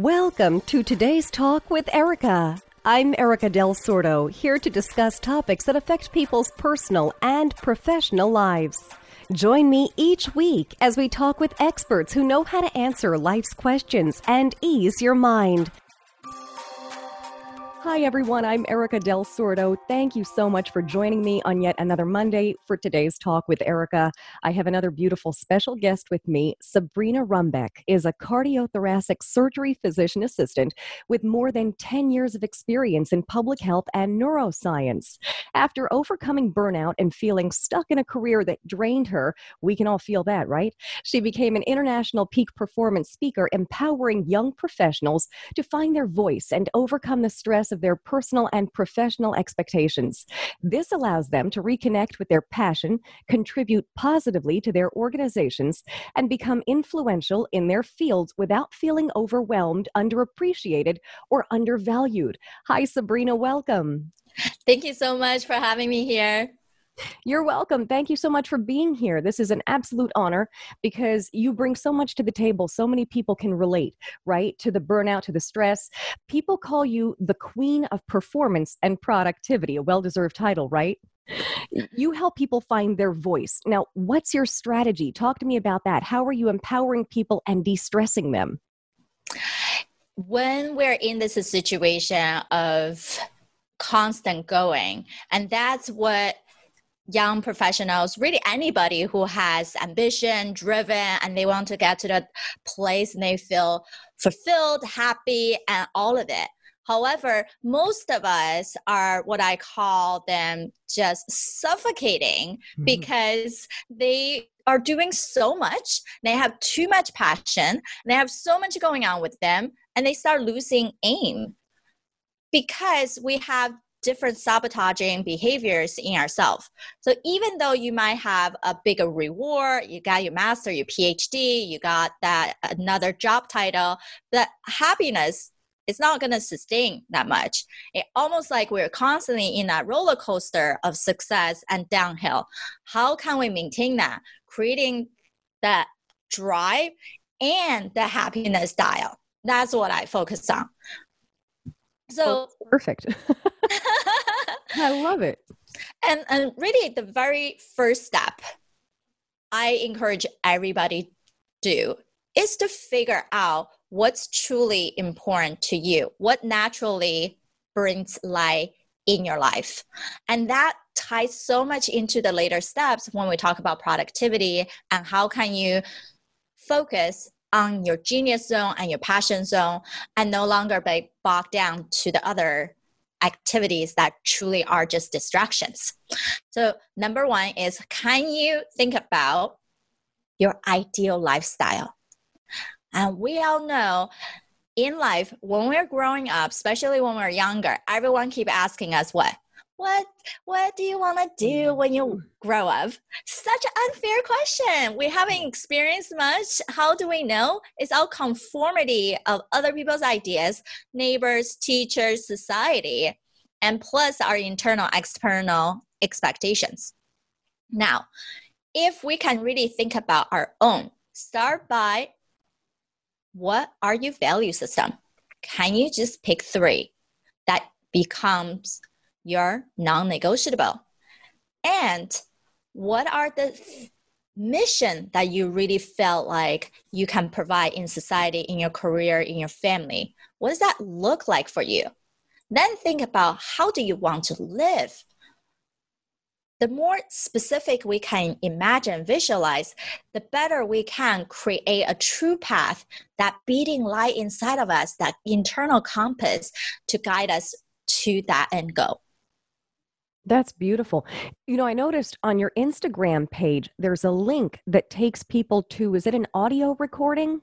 Welcome to today's talk with Erika. I'm Erika Del Sordo, here to discuss topics that affect people's personal and professional lives. Join me each week as we talk with experts who know how to answer life's questions and ease your mind. Hi, everyone. I'm Erika Del Sordo. Thank you so much for joining me on yet another Monday for today's talk with Erika. I have another beautiful special guest with me. Sabrina Runbeck is a cardiothoracic surgery physician assistant with more than 10 years of experience in public health and neuroscience. After overcoming burnout and feeling stuck in a career that drained her, we can all feel that, right? She became an international peak performance speaker, empowering young professionals to find their voice and overcome the stress of their personal and professional expectations. This allows them to reconnect with their passion, contribute positively to their organizations, and become influential in their fields without feeling overwhelmed, underappreciated, or undervalued. Hi, Sabrina. Welcome. Thank you so much for having me here. You're welcome. Thank you so much for being here. This is an absolute honor because you bring so much to the table. So many people can relate, right? To the burnout, to the stress. People call you the queen of performance and productivity, a well deserved title, right? You help people find their voice. Now, what's your strategy? Talk to me about that. How are you empowering people and de stressing them? When we're in this situation of constant going, and that's what young professionals, really anybody who has ambition, driven, and they want to get to that place and they feel fulfilled, happy, and all of it. However, most of us are what I call them just suffocating mm-hmm. because they are doing so much. They have too much passion. They have so much going on with them, and they start losing aim because we have different sabotaging behaviors in ourselves. So even though you might have a bigger reward, you got your master, your PhD, you got that another job title, the happiness is not going to sustain that much. It almost like we're constantly in that roller coaster of success and downhill. How can we maintain that? Creating that drive and the happiness dial. That's what I focus on. So perfect. I love it. And and really the very first step I encourage everybody do is to figure out what's truly important to you, what naturally brings light in your life. And that ties so much into the later steps when we talk about productivity and how can you focus on your genius zone and your passion zone and no longer be bogged down to the other activities that truly are just distractions. So, number one is can you think about your ideal lifestyle? And we all know in life, when we're growing up, especially when we're younger, everyone keep asking us what? What what do you want to do mm. when you mm. grow up? Such an unfair question. We haven't mm. experienced much. How do we know? It's all conformity of other people's ideas neighbors teachers society and plus our internal external expectations. Now if we can really think about our own start by what are your value system? Can you just pick three that becomes your non-negotiable. And what are the mission that you really felt like you can provide in society in your career in your family? What does that look like for you? Then think about how do you want to live? The more specific we can imagine visualize the better we can create a true path that beating light inside of us that internal compass to guide us to that end goal that's beautiful. You know, I noticed on your Instagram page, there's a link that takes people to, is it an audio recording?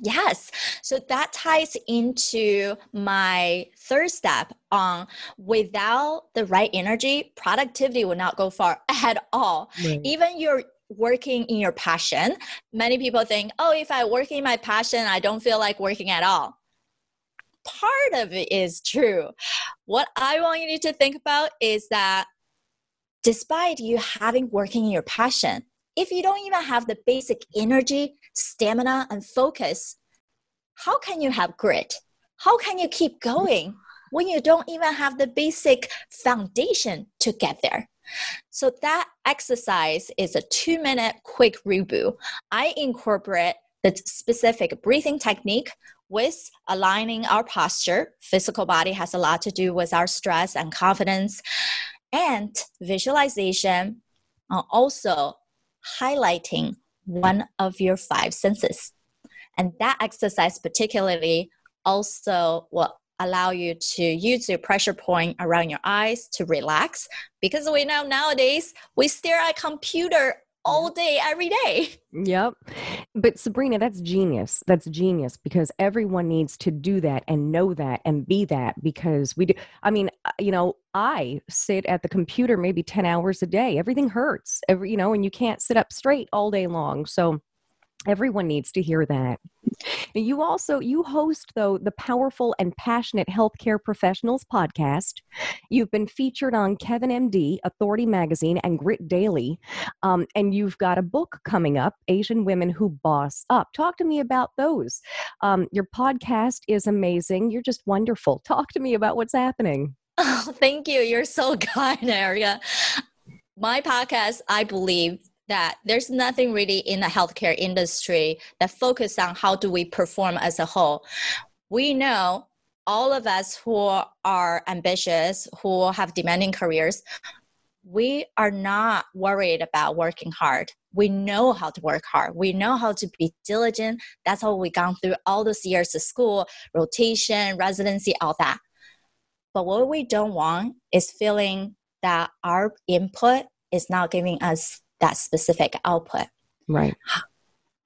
Yes. So that ties into my third step on without the right energy, productivity will not go far at all. Right. Even you're working in your passion, many people think, oh, if I work in my passion, I don't feel like working at all part of it is true. What I want you to think about is that despite you having working in your passion, if you don't even have the basic energy, stamina, and focus, how can you have grit? How can you keep going when you don't even have the basic foundation to get there? So that exercise is a two minute quick reboot. I incorporate the specific breathing technique with aligning our posture. Physical body has a lot to do with our stress and confidence, and visualization, uh, also highlighting one of your five senses. And that exercise, particularly, also will allow you to use your pressure point around your eyes to relax because we know nowadays we stare at computer all day every day. Yep. But sabrina that's genius. That's genius because everyone needs to do that and know that and be that because we do i mean uh, you know i sit at the computer maybe 10 hours a day. Everything hurts every you know and you can't sit up straight all day long. So everyone needs to hear that you also you host though the powerful and passionate healthcare professionals podcast. You've been featured on kevin md authority magazine and grit daily. Um, and you've got a book coming up asian women who boss up. Talk to me about those. Um, your podcast is amazing. You're just wonderful. Talk to me about what's happening. Oh thank you. You're so kind Erika my podcast i believe that there's nothing really in the healthcare industry that focus on how do we perform as a whole. We know all of us who are ambitious, who have demanding careers, we are not worried about working hard. We know how to work hard. We know how to be diligent. That's how we gone through all those years of school, rotation, residency, all that. But what we don't want is feeling that our input is not giving us that specific output. Right.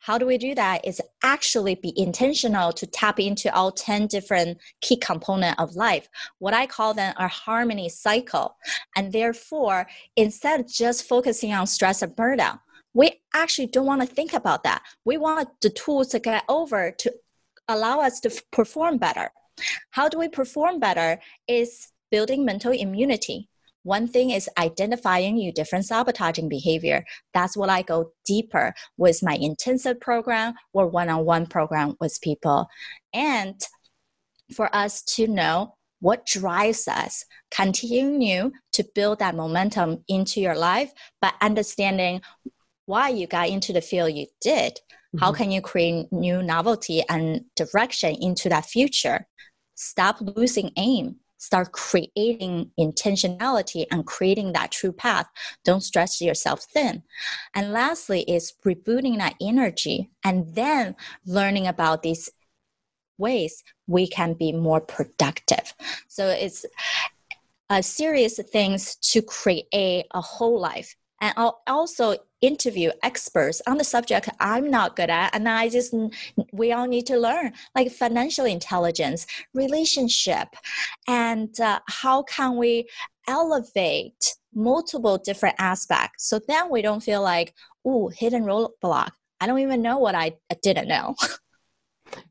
How do we do that? Is actually be intentional to tap into all 10 different key component of life. What I call them a harmony cycle. And therefore, instead of just focusing on stress and burnout, we actually don't want to think about that. We want the tools to get over to allow us to perform better. How do we perform better? Is building mental immunity one thing is identifying your different sabotaging behavior. That's what I go deeper with my intensive program or one on one program with people. And for us to know what drives us, continue to build that momentum into your life by understanding why you got into the field you did. Mm-hmm. How can you create new novelty and direction into that future? Stop losing aim start creating intentionality and creating that true path. Don't stretch yourself thin. And lastly, is rebooting that energy and then learning about these ways we can be more productive. So it's a series of things to create a whole life. And I'll also interview experts on the subject I'm not good at, and I just we all need to learn, like financial intelligence, relationship, and uh, how can we elevate multiple different aspects so then we don't feel like, oh, hidden roadblock. I don't even know what I, I didn't know.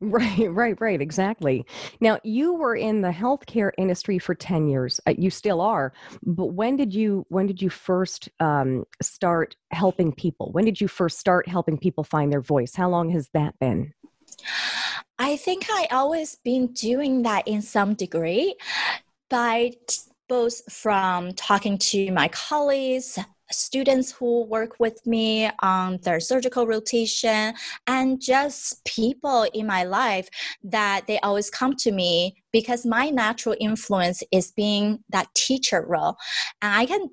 Right, right, right. Exactly. Now, you were in the healthcare industry for 10 years. Uh, you still are. But when did you when did you first um, start helping people? When did you first start helping people find their voice? How long has that been? I think I always been doing that in some degree by both from talking to my colleagues students who work with me on their surgical rotation and just people in my life that they always come to me because my natural influence is being that teacher role. And i can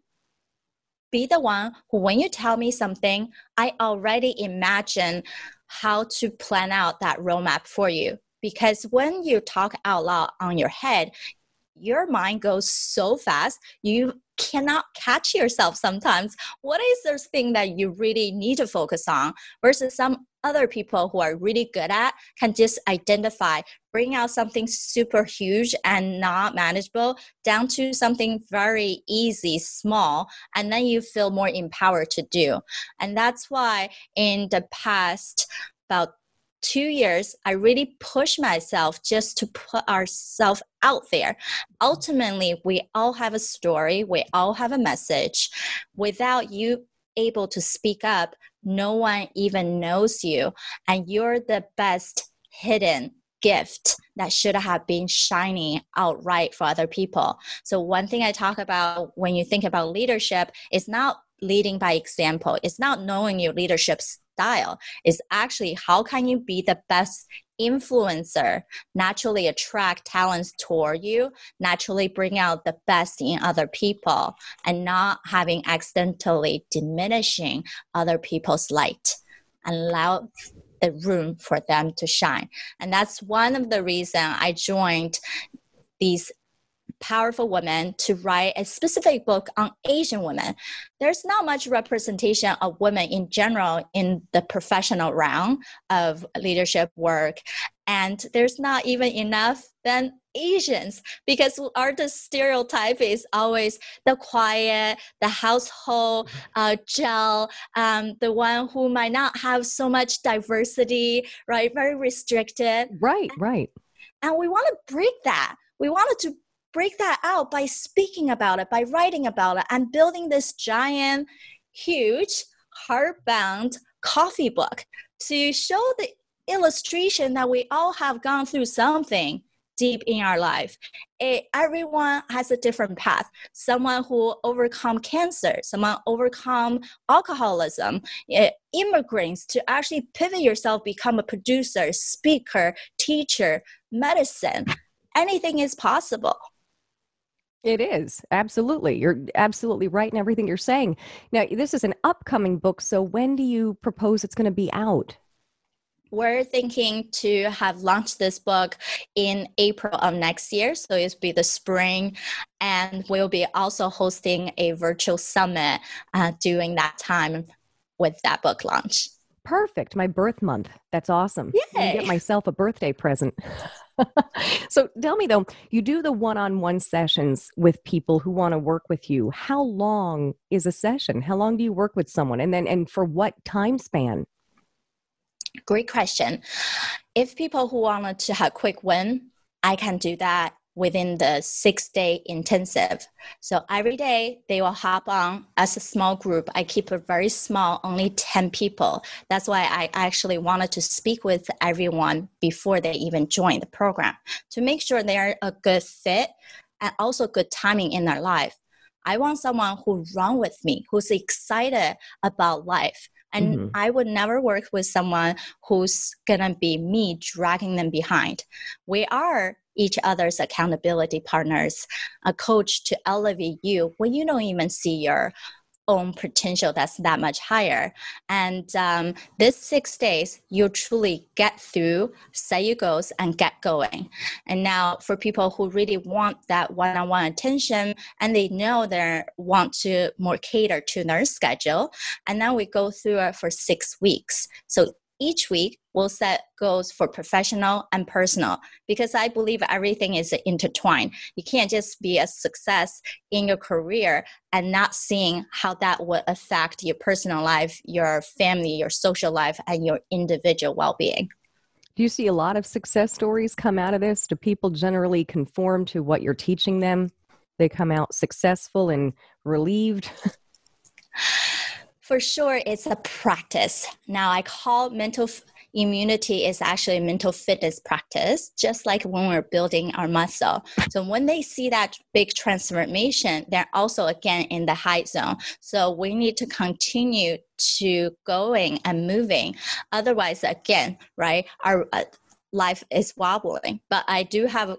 be the one who when you tell me something i already imagine how to plan out that roadmap for you. Because when you talk out loud on your head your mind goes so fast you cannot catch yourself sometimes. What is the thing that you really need to focus on versus some other people who are really good at can just identify bring out something super huge and not manageable down to something very easy small and then you feel more empowered to do. And that's why in the past about two years, I really pushed myself just to put ourselves out there. Ultimately, we all have a story, we all have a message. Without you able to speak up, no one even knows you, and you're the best hidden gift that should have been shining outright for other people. So, one thing I talk about when you think about leadership is not leading by example, it's not knowing your leadership style, it's actually how can you be the best influencer naturally attract talents toward you naturally bring out the best in other people and not having accidentally diminishing other people's light and allow the room for them to shine. And that's one of the reason I joined these powerful women to write a specific book on Asian women. There's not much representation of women in general in the professional realm of leadership work. And there's not even enough then Asians because our the stereotype is always the quiet, the household uh, gel, um, the one who might not have so much diversity, right? Very restricted. Right, right. And we want to break that. We wanted to break that out by speaking about it, by writing about it, and building this giant, huge, hardbound coffee book to show the illustration that we all have gone through something deep in our life. It, everyone has a different path. Someone who overcome cancer, someone overcome alcoholism, it, immigrants to actually pivot yourself, become a producer, speaker, teacher, medicine. Anything is possible. It is. Absolutely. You're absolutely right in everything you're saying. Now, this is an upcoming book. So, when do you propose it's going to be out? We're thinking to have launched this book in April of next year. So, it'll be the spring. And we'll be also hosting a virtual summit uh, during that time with that book launch. Perfect. My birth month. That's awesome. Yay. get myself a birthday present. so tell me though, you do the one-on-one sessions with people who want to work with you. How long is a session? How long do you work with someone? And then and for what time span? Great question. If people who wanted to have quick win, I can do that within the six day intensive. So every day they will hop on as a small group. I keep it very small, only 10 people. That's why I actually wanted to speak with everyone before they even join the program to make sure they are a good fit and also good timing in their life. I want someone who run with me, who's excited about life. And mm-hmm. I would never work with someone who's gonna be me dragging them behind. We are each other's accountability partners, a coach to elevate you when you don't even see your own potential that's that much higher. And um, this six days, you truly get through, set your goals, and get going. And now, for people who really want that one-on-one attention and they know they want to more cater to their schedule, and then we go through it for six weeks. So each week we'll set goals for professional and personal because I believe everything is intertwined. You can't just be a success in your career and not seeing how that would affect your personal life, your family, your social life, and your individual well being. Do you see a lot of success stories come out of this? Do people generally conform to what you're teaching them? They come out successful and relieved? for sure it's a practice. Now i call mental f- immunity is actually mental fitness practice just like when we're building our muscle. So when they see that big transformation they're also again in the high zone. So we need to continue to going and moving. Otherwise again right our uh, life is wobbling. But I do have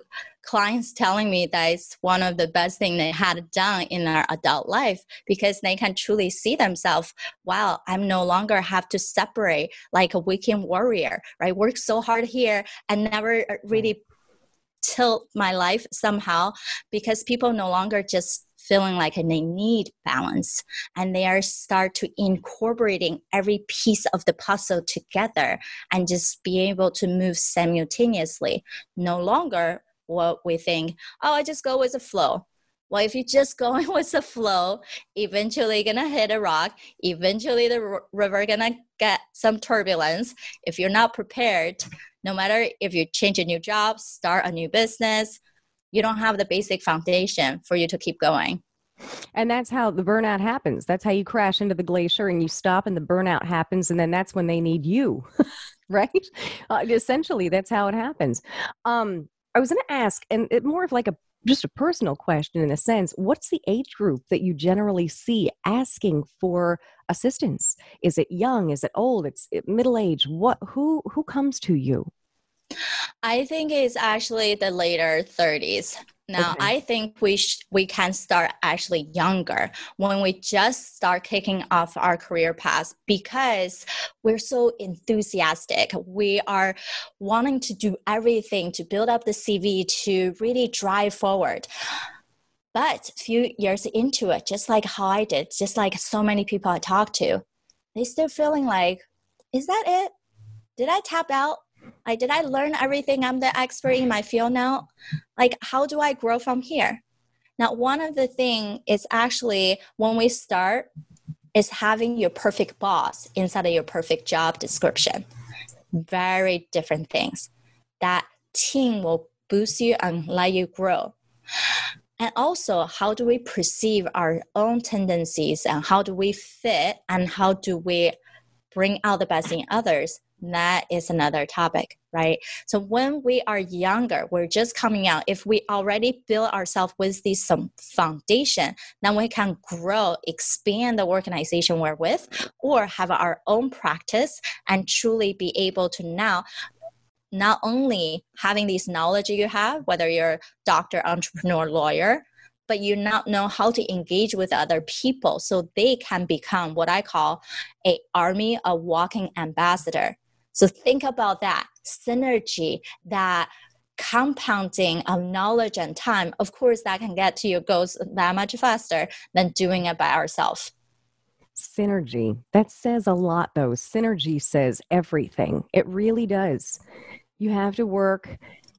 clients telling me that it's one of the best things they had done in their adult life because they can truly see themselves, wow, I'm no longer have to separate like a weekend warrior, right? Work so hard here and never really tilt my life somehow because people no longer just feeling like they need balance and they are start to incorporating every piece of the puzzle together and just be able to move simultaneously no longer what we think oh i just go with the flow well if you just going with the flow eventually gonna hit a rock eventually the river gonna get some turbulence if you're not prepared no matter if you change a new job start a new business you don't have the basic foundation for you to keep going. And that's how the burnout happens. That's how you crash into the glacier and you stop and the burnout happens. And then that's when they need you. right? Uh, essentially, that's how it happens. Um, I was going to ask, and it more of like a just a personal question in a sense what's the age group that you generally see asking for assistance? Is it young? Is it old? It's eh, middle age? What who who comes to you? I think it's actually the later 30s. Now, okay. I think we sh- we can start actually younger when we just start kicking off our career path because we're so enthusiastic. We are wanting to do everything to build up the CV to really drive forward. But a few years into it, just like how I did, just like so many people I talked to, they still feeling like, is that it? Did I tap out? Did I learn everything? I'm the expert in my field now. Like, how do I grow from here? Now, one of the thing is actually when we start is having your perfect boss inside of your perfect job description. Very different things. That team will boost you and let you grow. And also, how do we perceive our own tendencies and how do we fit and how do we bring out the best in others? That is another topic, right? So when we are younger, we're just coming out. If we already build ourselves with this some foundation, then we can grow, expand the organization we're with, or have our own practice and truly be able to now not only having this knowledge you have, whether you're doctor, entrepreneur, lawyer, but you not know how to engage with other people so they can become what I call a army of walking ambassador so think about that synergy, that compounding of knowledge and time. Of course, that can get to your goals that much faster than doing it by ourselves. Synergy. That says a lot, though. Synergy says everything. It really does. You have to work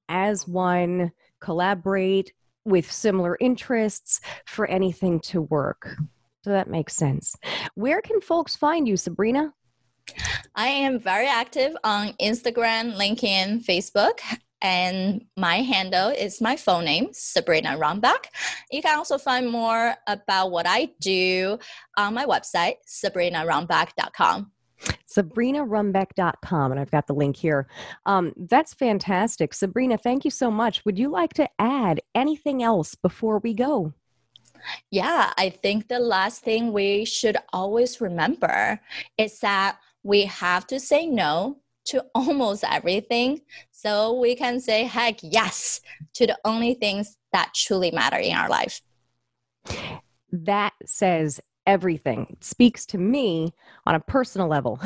as one, collaborate with similar interests for anything to work. So that makes sense. Where can folks find you, Sabrina? I am very active on Instagram, LinkedIn, Facebook, and my handle is my phone name, Sabrina Runbeck. You can also find more about what I do on my website, sabrinarunbeck.com. SabrinaRunbeck.com, and I've got the link here. Um, that's fantastic. Sabrina, thank you so much. Would you like to add anything else before we go? Yeah, I think the last thing we should always remember is that we have to say no to almost everything so we can say heck yes to the only things that truly matter in our life. That says everything. It speaks to me on a personal level.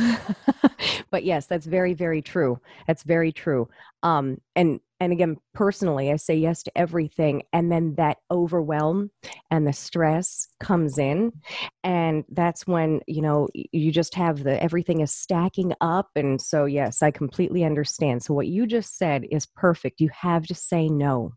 but yes, that's very, very true. That's very true. Um, and and again, personally, I say yes to everything, and then that overwhelm and the stress comes in, and that's when you know you just have the everything is stacking up, and so yes, I completely understand. So what you just said is perfect. You have to say no.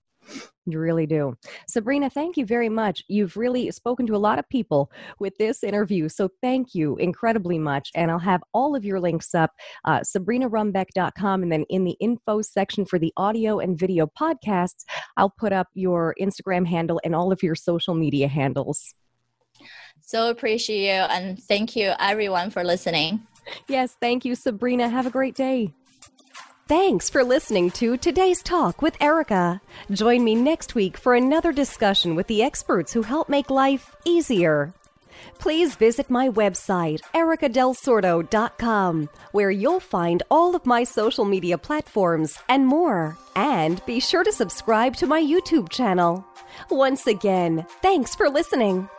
You really do. Sabrina, thank you very much. You've really spoken to a lot of people with this interview. So thank you incredibly much. And I'll have all of your links up, uh, sabrinarunbeck.com. And then in the info section for the audio and video podcasts, I'll put up your Instagram handle and all of your social media handles. So appreciate you. And thank you, everyone, for listening. Yes, thank you, Sabrina. Have a great day. Thanks for listening to today's talk with Erika. Join me next week for another discussion with the experts who help make life easier. Please visit my website, erikadelsordo.com, where you'll find all of my social media platforms and more. And be sure to subscribe to my YouTube channel. Once again, thanks for listening.